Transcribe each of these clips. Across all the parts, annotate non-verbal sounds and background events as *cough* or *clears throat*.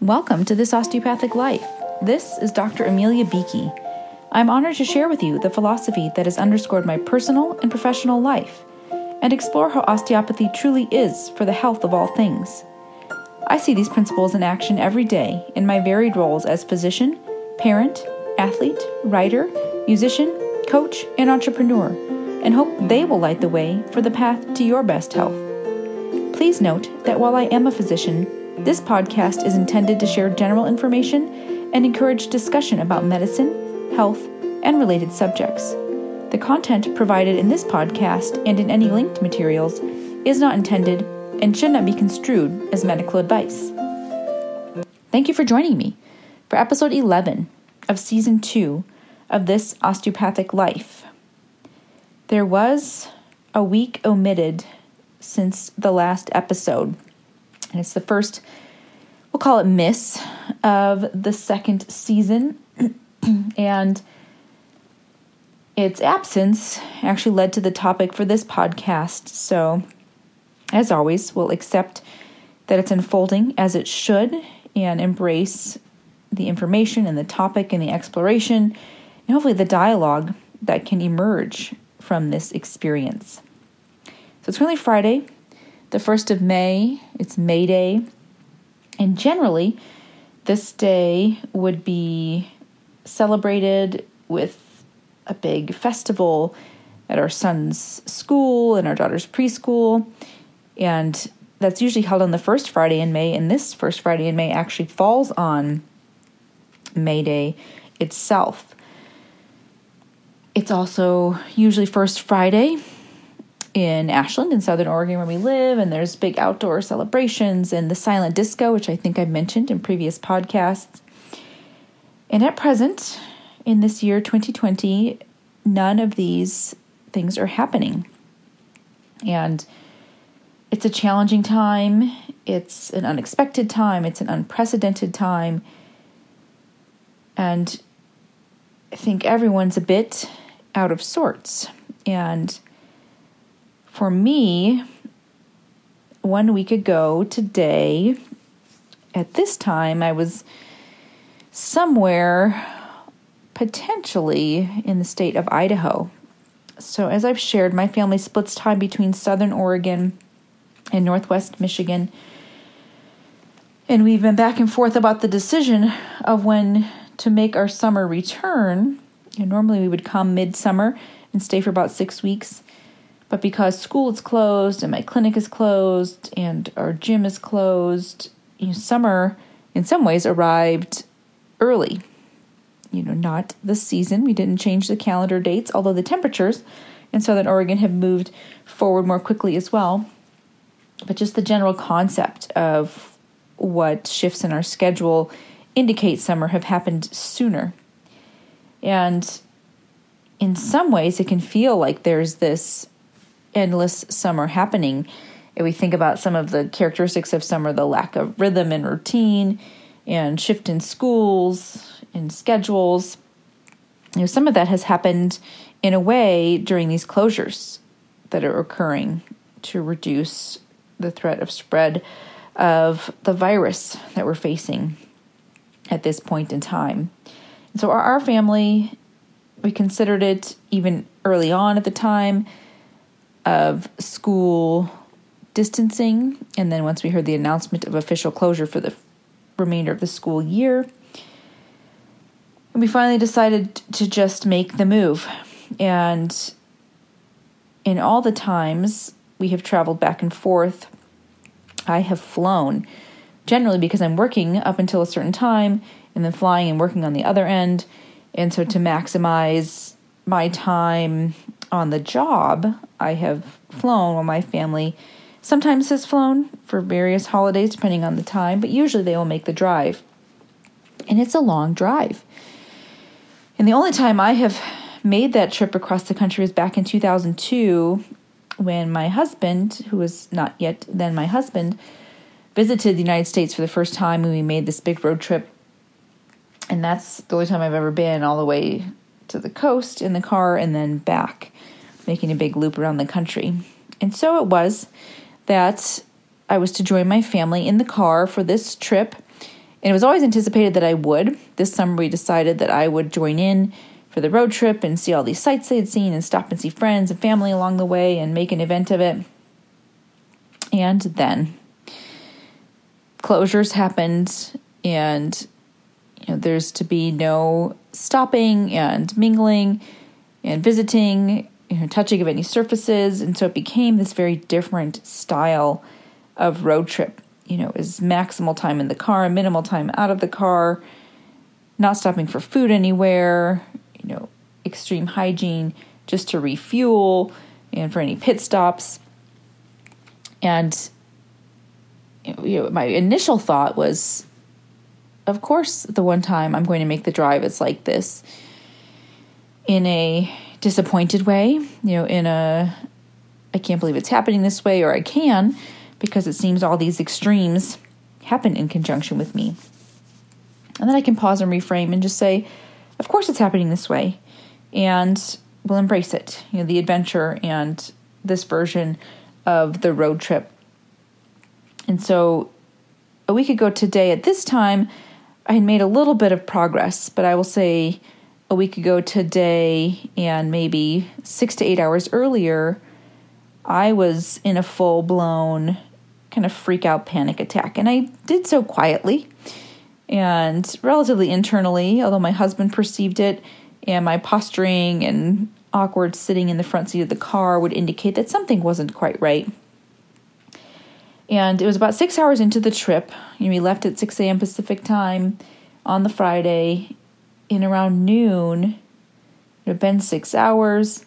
Welcome to This Osteopathic Life. This is Dr. Amelia Beakey. I'm honored to share with you the philosophy that has underscored my personal and professional life and explore how osteopathy truly is for the health of all things. I see these principles in action every day in my varied roles as physician, parent, athlete, writer, musician, coach, and entrepreneur, and hope they will light the way for the path to your best health. Please note that while I am a physician, this podcast is intended to share general information and encourage discussion about medicine, health, and related subjects. The content provided in this podcast and in any linked materials is not intended and should not be construed as medical advice. Thank you for joining me for episode 11 of season 2 of This Osteopathic Life. There was a week omitted since the last episode, and it's the first, we'll call it miss, of the second season. *clears throat* and its absence actually led to the topic for this podcast. So, as always, we'll accept that it's unfolding as it should and embrace the information and the topic and the exploration and hopefully the dialogue that can emerge from this experience. So it's currently Friday, the 1st of May. It's May Day. And generally, this day would be celebrated with a big festival at our son's school and our daughter's preschool. And that's usually held on the first Friday in May. And this first Friday in May actually falls on May Day itself. It's also usually first Friday in Ashland in Southern Oregon where we live, and there's big outdoor celebrations and the silent disco, which I think I mentioned in previous podcasts. And at present, in this year 2020, none of these things are happening. And it's a challenging time, it's an unexpected time, it's an unprecedented time. And I think everyone's a bit out of sorts. And for me, one week ago today, at this time, I was somewhere potentially in the state of Idaho. So, as I've shared, my family splits time between southern Oregon and northwest Michigan. And we've been back and forth about the decision of when to make our summer return. And normally we would come midsummer and stay for about six weeks. But because school is closed and my clinic is closed and our gym is closed, you know, summer in some ways arrived early you know, not the season. We didn't change the calendar dates, although the temperatures in Southern Oregon have moved forward more quickly as well. But just the general concept of what shifts in our schedule indicate summer have happened sooner. And in some ways, it can feel like there's this endless summer happening. If we think about some of the characteristics of summer, the lack of rhythm and routine, and shift in schools, in schedules. You know, some of that has happened in a way during these closures that are occurring to reduce the threat of spread of the virus that we're facing at this point in time. And so, our, our family, we considered it even early on at the time of school distancing. And then, once we heard the announcement of official closure for the remainder of the school year, we finally decided to just make the move. And in all the times we have traveled back and forth, I have flown generally because I'm working up until a certain time and then flying and working on the other end. And so to maximize my time on the job, I have flown while my family sometimes has flown for various holidays depending on the time, but usually they will make the drive. And it's a long drive. And the only time I have made that trip across the country was back in 2002 when my husband, who was not yet then my husband, visited the United States for the first time and we made this big road trip. And that's the only time I've ever been all the way to the coast in the car and then back, making a big loop around the country. And so it was that I was to join my family in the car for this trip And it was always anticipated that I would. This summer, we decided that I would join in for the road trip and see all these sights they had seen and stop and see friends and family along the way and make an event of it. And then closures happened, and you know, there's to be no stopping and mingling and visiting, you know, touching of any surfaces. And so it became this very different style of road trip. You know, is maximal time in the car, minimal time out of the car, not stopping for food anywhere, you know, extreme hygiene just to refuel and for any pit stops. And you know, my initial thought was, of course, the one time I'm going to make the drive, it's like this in a disappointed way, you know, in a I can't believe it's happening this way, or I can, because it seems all these extremes happen in conjunction with me. And then I can pause and reframe and just say, of course it's happening this way. And we'll embrace it, you know, the adventure and this version of the road trip. And so a week ago today at this time, I had made a little bit of progress, but I will say a week ago today and maybe six to eight hours earlier, I was in a full blown kind of freak out panic attack. And I did so quietly and relatively internally, although my husband perceived it, and my posturing and awkward sitting in the front seat of the car would indicate that something wasn't quite right. And it was about six hours into the trip. We left at 6 a.m. Pacific time on the Friday, in around noon. It had been six hours,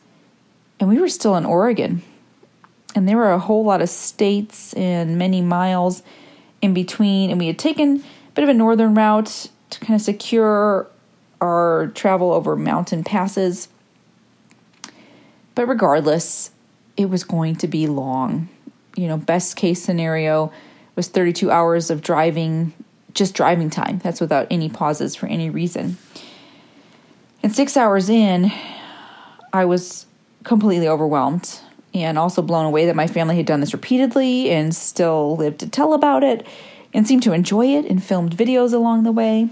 and we were still in Oregon. And there were a whole lot of states and many miles in between. And we had taken a bit of a northern route to kind of secure our travel over mountain passes. But regardless, it was going to be long. You know, best case scenario was 32 hours of driving, just driving time. That's without any pauses for any reason. And six hours in, I was completely overwhelmed and also blown away that my family had done this repeatedly and still lived to tell about it and seemed to enjoy it and filmed videos along the way.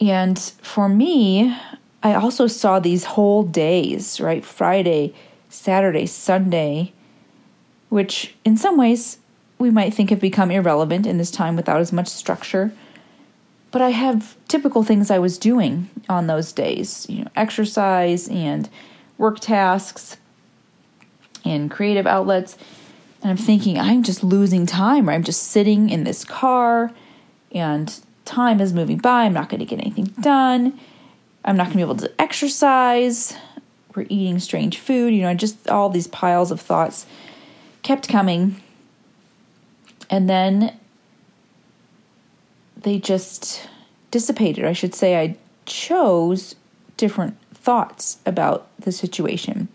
And for me, I also saw these whole days, right? Friday, Saturday, Sunday, which in some ways we might think have become irrelevant in this time without as much structure. But I have typical things I was doing on those days, you know, exercise and work tasks and creative outlets. And I'm thinking, I'm just losing time, or I'm just sitting in this car and time is moving by. I'm not going to get anything done. I'm not going to be able to exercise. Eating strange food. You know, just all these piles of thoughts kept coming. And then they just dissipated. I should say, I chose different thoughts about the situation.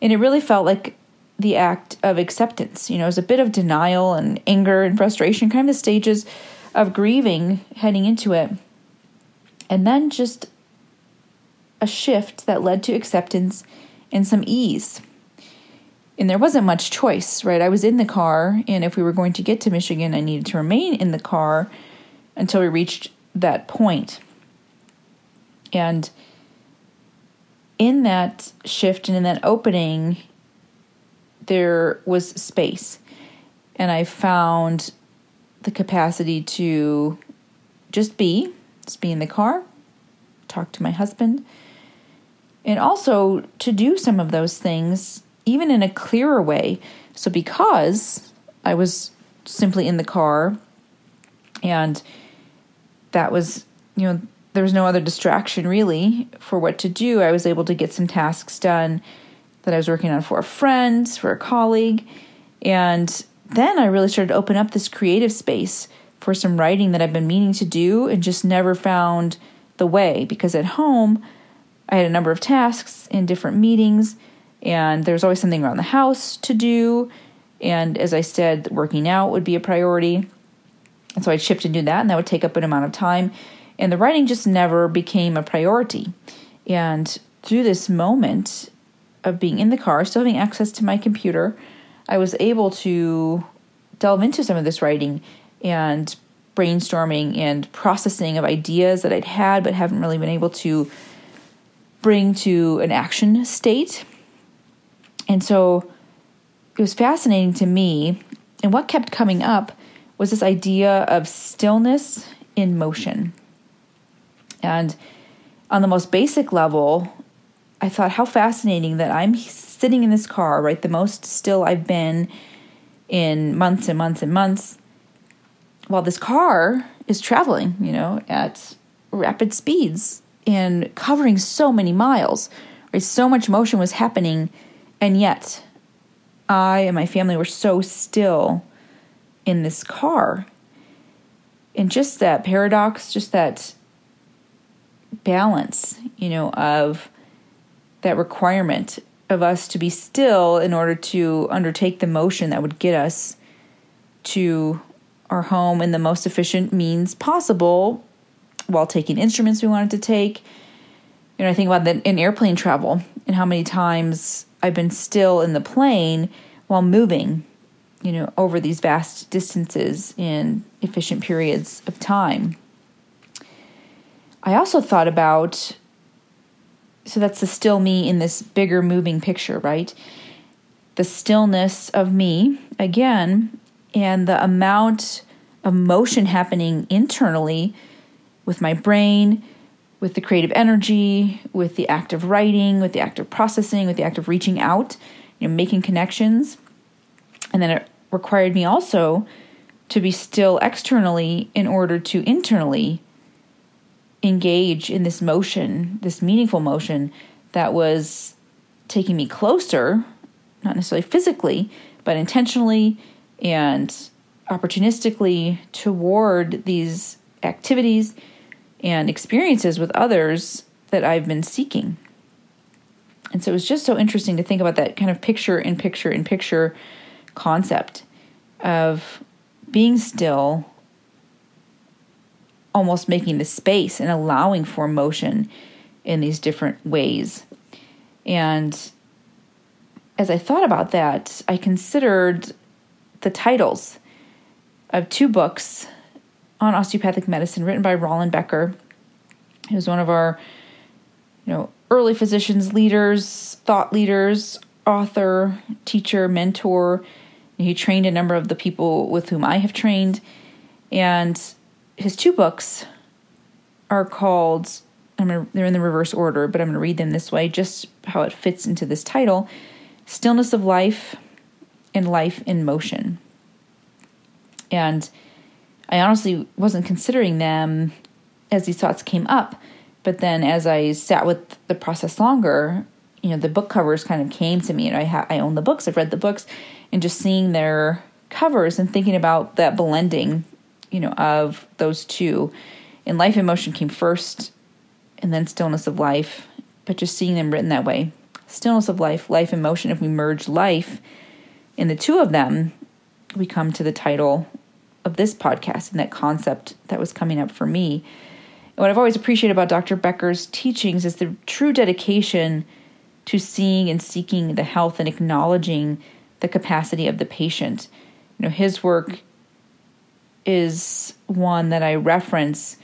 And it really felt like the act of acceptance. You know, it was a bit of denial and anger and frustration, kind of the stages of grieving heading into it. And then just a shift that led to acceptance and some ease. And there wasn't much choice, right? I was in the car, and if we were going to get to Michigan, I needed to remain in the car until we reached that point. And in that shift and in that opening, there was space. And I found the capacity to just be, just be in the car, talk to my husband, and also to do some of those things even in a clearer way. So, because I was simply in the car and that was, you know, there was no other distraction really for what to do, I was able to get some tasks done that I was working on for a friend, for a colleague, and then I really started to open up this creative space for some writing that I've been meaning to do and just never found the way. Because at home I had a number of tasks in different meetings and there's always something around the house to do. And as I said working out would be a priority. And so I'd shift and do that and that would take up an amount of time. And the writing just never became a priority. And through this moment of being in the car still having access to my computer I was able to delve into some of this writing and brainstorming and processing of ideas that I'd had but haven't really been able to bring to an action state. And so it was fascinating to me. And what kept coming up was this idea of stillness in motion. And on the most basic level, I thought how fascinating that I'm sitting in this car, right? The most still I've been in months and months and months while this car is traveling, you know, at rapid speeds and covering so many miles. Right? So much motion was happening, and yet I and my family were so still in this car. And just that paradox, just that balance, you know, of that requirement of us to be still in order to undertake the motion that would get us to our home in the most efficient means possible while taking instruments we wanted to take. You know, I think about that in airplane travel and how many times I've been still in the plane while moving, you know, over these vast distances in efficient periods of time. I also thought about so that's the still me in this bigger moving picture, right? The stillness of me again and the amount of motion happening internally with my brain, with the creative energy, with the act of writing, with the act of processing, with the act of reaching out, you know, making connections. And then it required me also to be still externally in order to internally engage in this motion, this meaningful motion that was taking me closer, not necessarily physically, but intentionally and opportunistically toward these activities and experiences with others that I've been seeking. And so it was just so interesting to think about that kind of picture in picture in picture concept of being still, almost making the space and allowing for motion in these different ways. And as I thought about that, I considered the titles of two books on osteopathic medicine written by Rollin Becker. He was one of our, you know, early physicians, leaders, thought leaders, author, teacher, mentor. He trained a number of the people with whom I have trained. And his two books are called I'm gonna, they're in the reverse order, but I'm going to read them this way, just how it fits into this title Stillness of Life and Life in Motion. And I honestly wasn't considering them as these thoughts came up. But then as I sat with the process longer, you know, the book covers kind of came to me and I ha- I own the books, I've read the books and just seeing their covers and thinking about that blending, you know, of those two. And Life in Motion came first and then Stillness of Life, but just seeing them written that way. Stillness of Life, Life in Motion, if we merge life in the two of them, we come to the title of this podcast and that concept that was coming up for me. And what I've always appreciated about Dr. Becker's teachings is the true dedication to seeing and seeking the health and acknowledging the capacity of the patient. You know, his work is one that I reference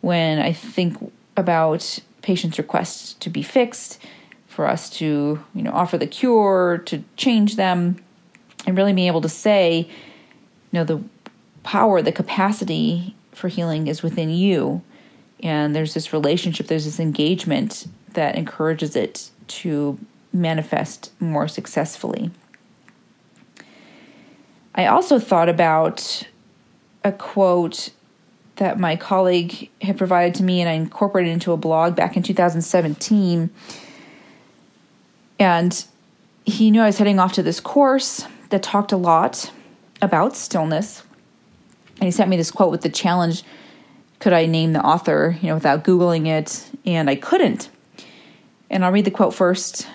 when I think about patients' requests to be fixed, for us to, you know, offer the cure, to change them, and really being able to say, you know, the power, the capacity for healing is within you. And there's this relationship, there's this engagement that encourages it to manifest more successfully. I also thought about a quote that my colleague had provided to me and I incorporated into a blog back in 2017. And he knew I was heading off to this course that talked a lot about stillness and he sent me this quote with the challenge could I name the author, you know, without Googling it? And I couldn't. And I'll read the quote first,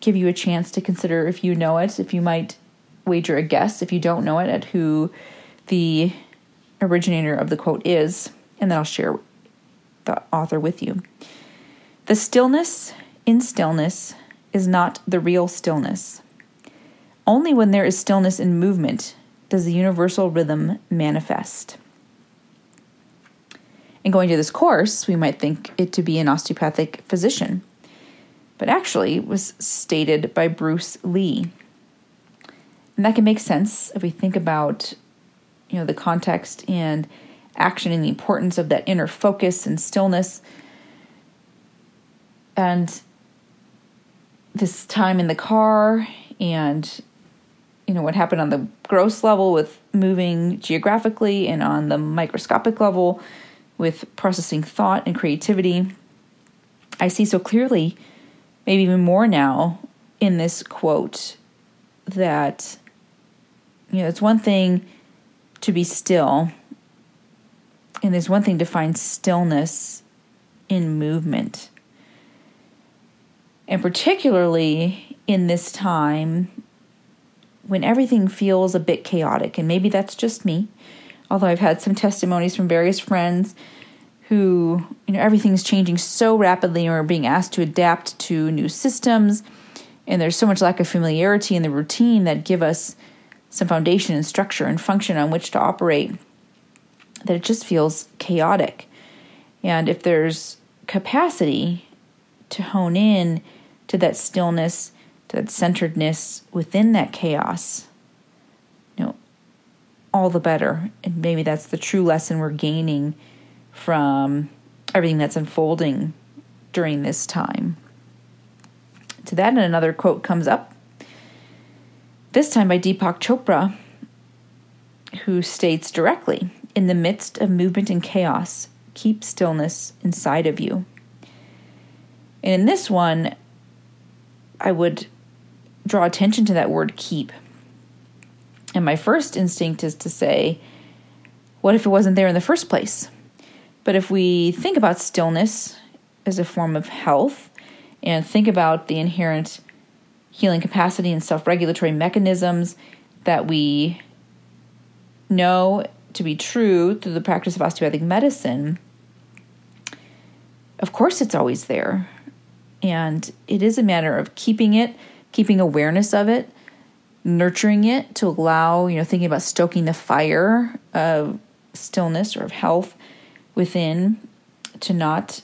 give you a chance to consider if you know it, if you might wager a guess, if you don't know it, at who the originator of the quote is, and then I'll share the author with you. The stillness in stillness is not the real stillness. Only when there is stillness in movement does the universal rhythm manifest? And going to this course, we might think it to be an osteopathic physician, but actually it was stated by Bruce Lee. And that can make sense if we think about you know the context and action and the importance of that inner focus and stillness and this time in the car and you know what happened on the gross level with moving geographically and on the microscopic level with processing thought and creativity. I see so clearly maybe even more now in this quote that you know it's one thing to be still and there's one thing to find stillness in movement. And particularly in this time when everything feels a bit chaotic, and maybe that's just me, although I've had some testimonies from various friends who, you know, everything's changing so rapidly and we're being asked to adapt to new systems, and there's so much lack of familiarity in the routine that give us some foundation and structure and function on which to operate that it just feels chaotic. And if there's capacity to hone in to that stillness, that centeredness within that chaos, you know, all the better. And maybe that's the true lesson we're gaining from everything that's unfolding during this time. To that, and another quote comes up, this time by Deepak Chopra, who states directly In the midst of movement and chaos, keep stillness inside of you. And in this one, I would draw attention to that word keep. And my first instinct is to say, what if it wasn't there in the first place? But if we think about stillness as a form of health and think about the inherent healing capacity and self regulatory mechanisms that we know to be true through the practice of osteopathic medicine, of course it's always there. And it is a matter of keeping it, keeping awareness of it, nurturing it to allow, you know, thinking about stoking the fire of stillness or of health within to not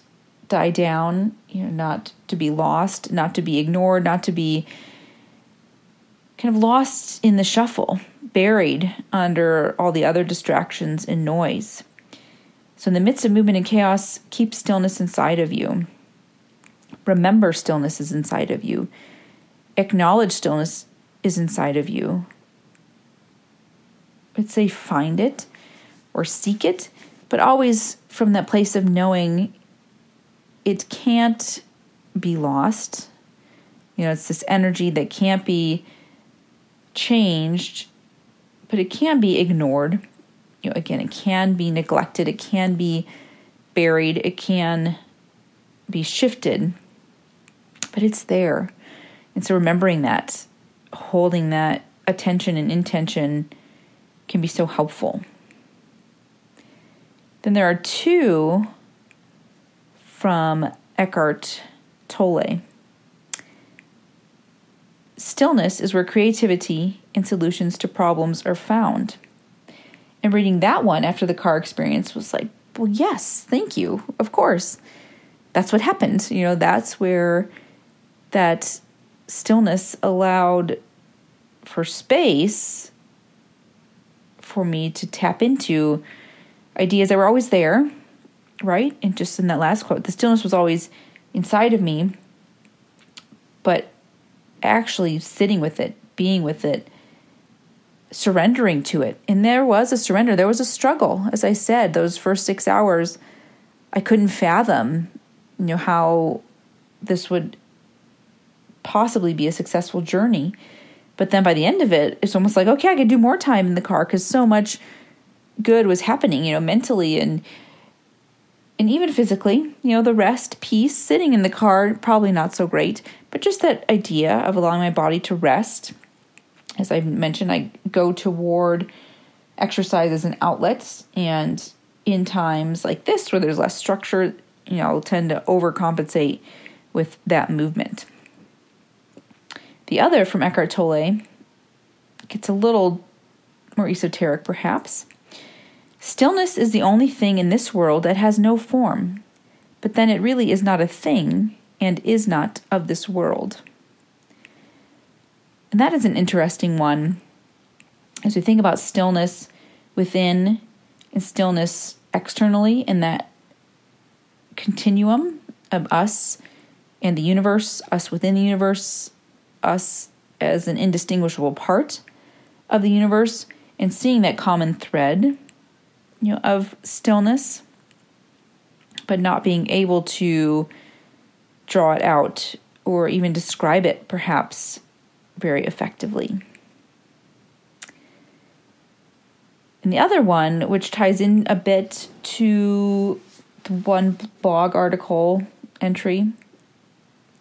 die down, you know, not to be lost, not to be ignored, not to be kind of lost in the shuffle, buried under all the other distractions and noise. So, in the midst of movement and chaos, keep stillness inside of you. Remember, stillness is inside of you. Acknowledge stillness is inside of you. I'd say find it or seek it, but always from that place of knowing it can't be lost. You know, it's this energy that can't be changed, but it can be ignored. You know, again, it can be neglected, it can be buried, it can be shifted but it's there. And so remembering that, holding that attention and intention can be so helpful. Then there are two from Eckhart Tolle. Stillness is where creativity and solutions to problems are found. And reading that one after the car experience was like, well, yes, thank you. Of course. That's what happened. You know, that's where that stillness allowed for space for me to tap into ideas that were always there, right? And just in that last quote, the stillness was always inside of me, but actually sitting with it, being with it, surrendering to it. And there was a surrender, there was a struggle. As I said, those first six hours, I couldn't fathom, you know, how this would possibly be a successful journey. But then by the end of it, it's almost like, okay, I could do more time in the car because so much good was happening, you know, mentally and and even physically, you know, the rest piece, sitting in the car, probably not so great, but just that idea of allowing my body to rest. As I mentioned, I go toward exercises and outlets, and in times like this where there's less structure, you know, I'll tend to overcompensate with that movement. The other from Eckhart Tolle gets a little more esoteric perhaps. Stillness is the only thing in this world that has no form, but then it really is not a thing and is not of this world. And that is an interesting one as we think about stillness within and stillness externally in that continuum of us and the universe, us within the universe, us as an indistinguishable part of the universe, and seeing that common thread, you know, of stillness, but not being able to draw it out or even describe it perhaps very effectively. And the other one, which ties in a bit to the one blog article entry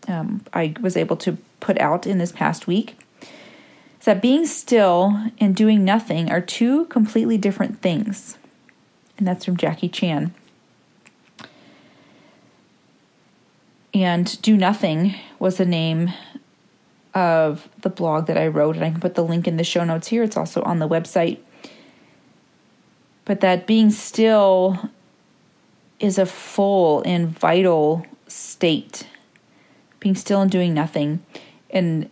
um, I was able to put out in this past week, is that being still and doing nothing are two completely different things. And that's from Jackie Chan. And Do Nothing was the name of the blog that I wrote, and I can put the link in the show notes here. It's also on the website. But that being still is a full and vital state, being still and doing nothing. And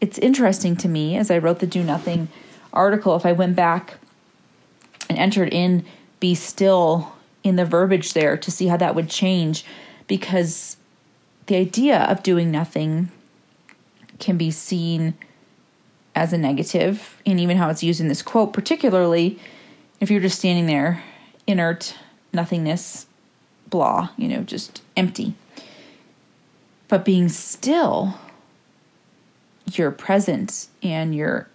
it's interesting to me as I wrote the Do Nothing article, if I went back and entered in be still in the verbiage there to see how that would change because the idea of doing nothing can be seen as a negative, and even how it's used in this quote, particularly if you're just standing there, inert, nothingness, blah, you know, just empty. But being still, you're present and you're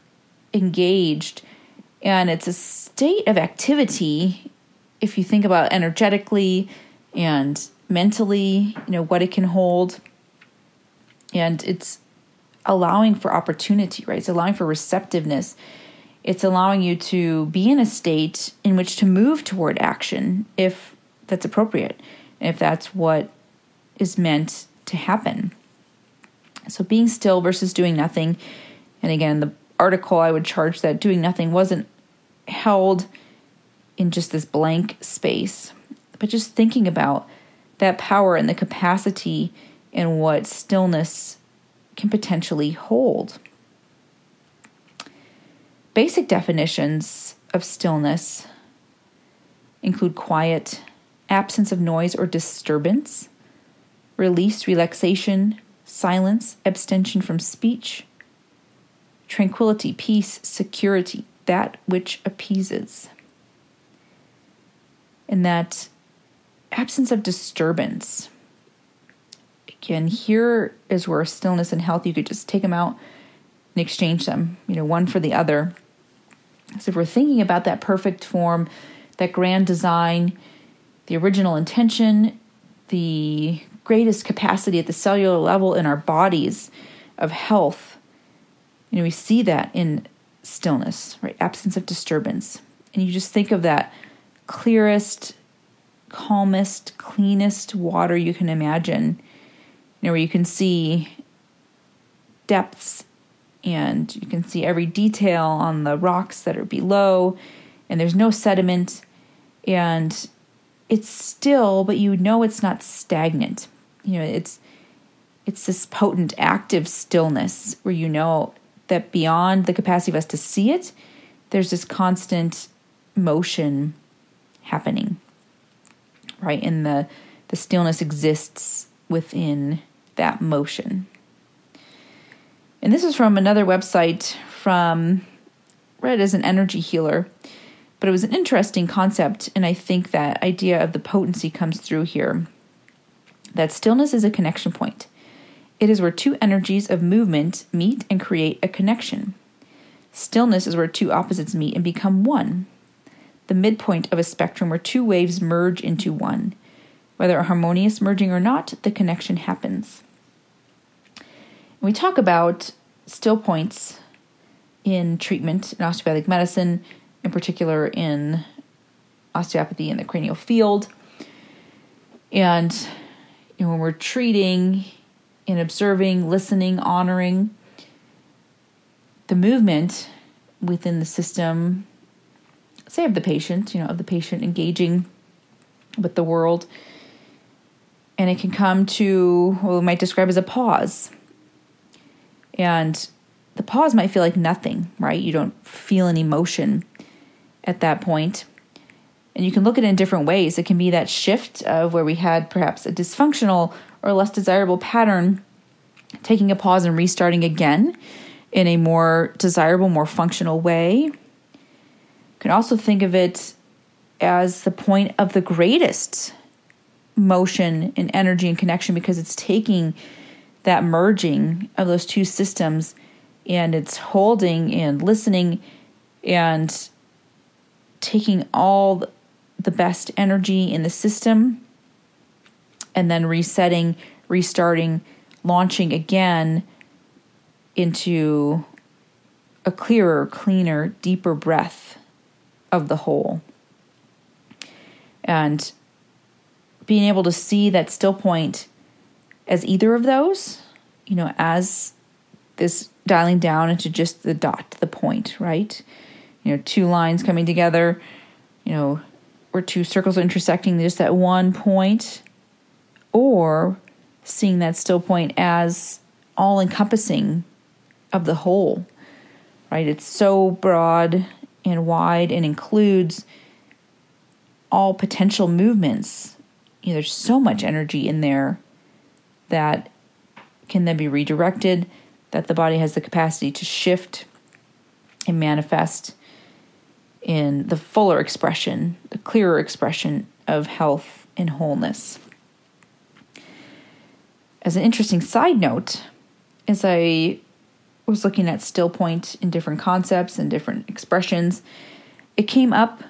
engaged, and it's a state of activity if you think about energetically and mentally, you know, what it can hold. And it's allowing for opportunity, right? It's allowing for receptiveness. It's allowing you to be in a state in which to move toward action if that's appropriate, if that's what is meant to happen. So being still versus doing nothing. And again, the article I would charge that doing nothing wasn't held in just this blank space, but just thinking about that power and the capacity and what stillness can potentially hold. Basic definitions of stillness include quiet, absence of noise or disturbance, release, relaxation, silence, abstention from speech, tranquility, peace, security, that which appeases. And that absence of disturbance. Again, here is where stillness and health, you could just take them out and exchange them, you know, one for the other. So if we're thinking about that perfect form, that grand design, the original intention, the greatest capacity at the cellular level in our bodies of health, you know, we see that in stillness, right? Absence of disturbance. And you just think of that clearest, calmest, cleanest water you can imagine. You know, where you can see depths and you can see every detail on the rocks that are below, and there's no sediment, and it's still, but you know it's not stagnant. You know, it's it's this potent active stillness where you know that beyond the capacity of us to see it, there's this constant motion happening right? And the, the stillness exists within that motion. And this is from another website from read as an energy healer, but it was an interesting concept, and I think that idea of the potency comes through here. That stillness is a connection point. It is where two energies of movement meet and create a connection. Stillness is where two opposites meet and become one the midpoint of a spectrum where two waves merge into one. Whether a harmonious merging or not, the connection happens. we talk about still points in treatment in osteopathic medicine, in particular in osteopathy in the cranial field. And know, when we're treating and observing, listening, honoring, the movement within the system, say of the patient, you know, of the patient engaging with the world. And it can come to what we might describe as a pause. And the pause might feel like nothing, right? You don't feel any emotion at that point. And you can look at it in different ways. It can be that shift of where we had perhaps a dysfunctional or less desirable pattern, taking a pause and restarting again in a more desirable, more functional way. You can also think of it as the point of the greatest motion and energy and connection because it's taking that merging of those two systems and it's holding and listening and taking all the best energy in the system and then resetting, restarting, launching again into a clearer, cleaner, deeper breath of the whole. And being able to see that still point as either of those, you know, as this dialing down into just the dot, the point, right? You know, two lines coming together, you know, two circles intersecting, just that one point, or seeing that still point as all encompassing of the whole, right? It's so broad and wide and includes all potential movements. You know, there's so much energy in there that can then be redirected, that the body has the capacity to shift and manifest in the fuller expression, the clearer expression of health and wholeness. As an interesting side note, as I was looking at still point in different concepts and different expressions, it came up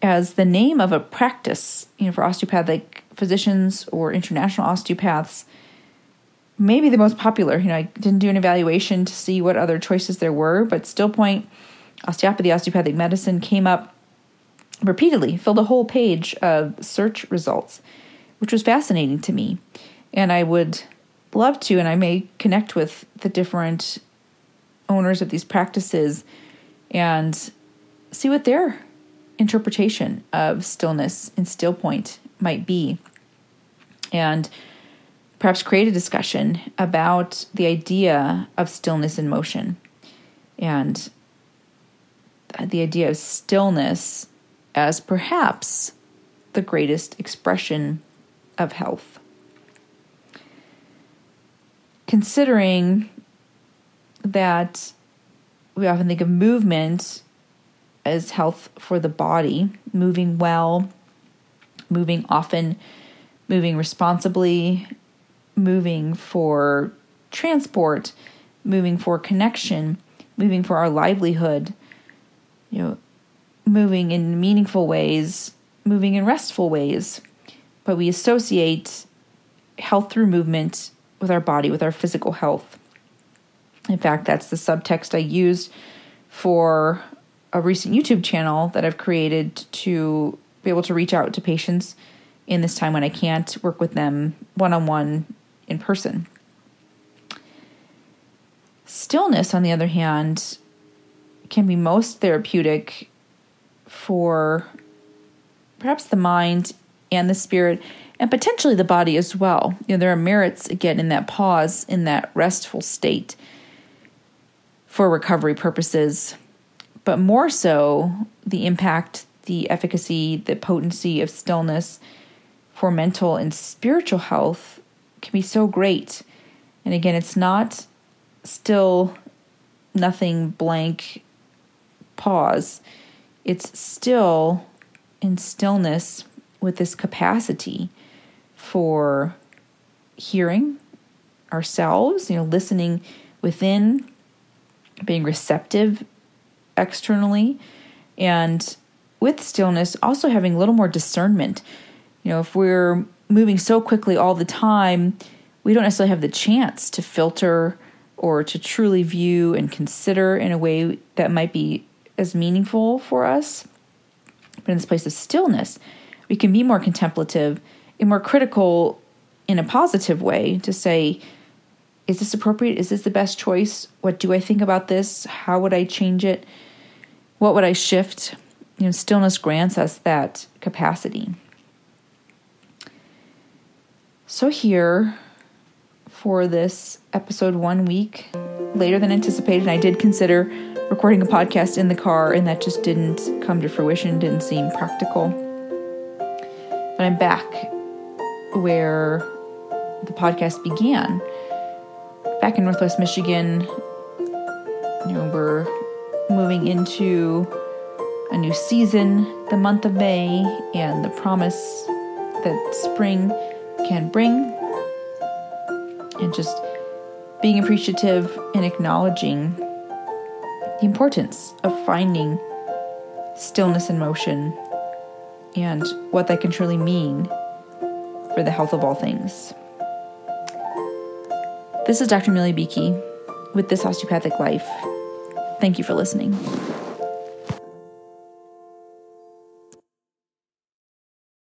as the name of a practice, you know, for osteopathic physicians or international osteopaths. Maybe the most popular. You know, I didn't do an evaluation to see what other choices there were, but still point osteopathy, osteopathic medicine came up repeatedly, filled a whole page of search results, which was fascinating to me. And I would love to, and I may connect with the different owners of these practices and see what their interpretation of stillness and still point might be. And perhaps create a discussion about the idea of stillness in motion and the idea of stillness as perhaps the greatest expression of health. Considering that we often think of movement as health for the body, moving well, moving often, moving responsibly, moving for transport, moving for connection, moving for our livelihood, you know, moving in meaningful ways, moving in restful ways. But we associate health through movement with our body, with our physical health. In fact, that's the subtext I used for a recent YouTube channel that I've created to be able to reach out to patients in this time when I can't work with them one on one in person. Stillness, on the other hand, can be most therapeutic for perhaps the mind and the spirit and potentially the body as well. You know, there are merits again in that pause, in that restful state for recovery purposes, but more so the impact, the efficacy, the potency of stillness for mental and spiritual health can be so great. And again, it's not still nothing blank pause. It's still in stillness with this capacity for hearing ourselves, you know, listening within being receptive externally, and with stillness, also having a little more discernment. You know, if we're moving so quickly all the time, we don't necessarily have the chance to filter or to truly view and consider in a way that might be as meaningful for us. But in this place of stillness, we can be more contemplative and more critical in a positive way to say, is this appropriate? Is this the best choice? What do I think about this? How would I change it? What would I shift? You know, stillness grants us that capacity. So, here for this episode, one week later than anticipated, I did consider recording a podcast in the car, and that just didn't come to fruition, didn't seem practical. But I'm back where the podcast began. Back in Northwest Michigan, you know, we're moving into a new season, the month of May, and the promise that spring can bring. And just being appreciative and acknowledging the importance of finding stillness and motion and what that can truly mean for the health of all things. This is Dr. Millie Beakey with This Osteopathic Life. Thank you for listening.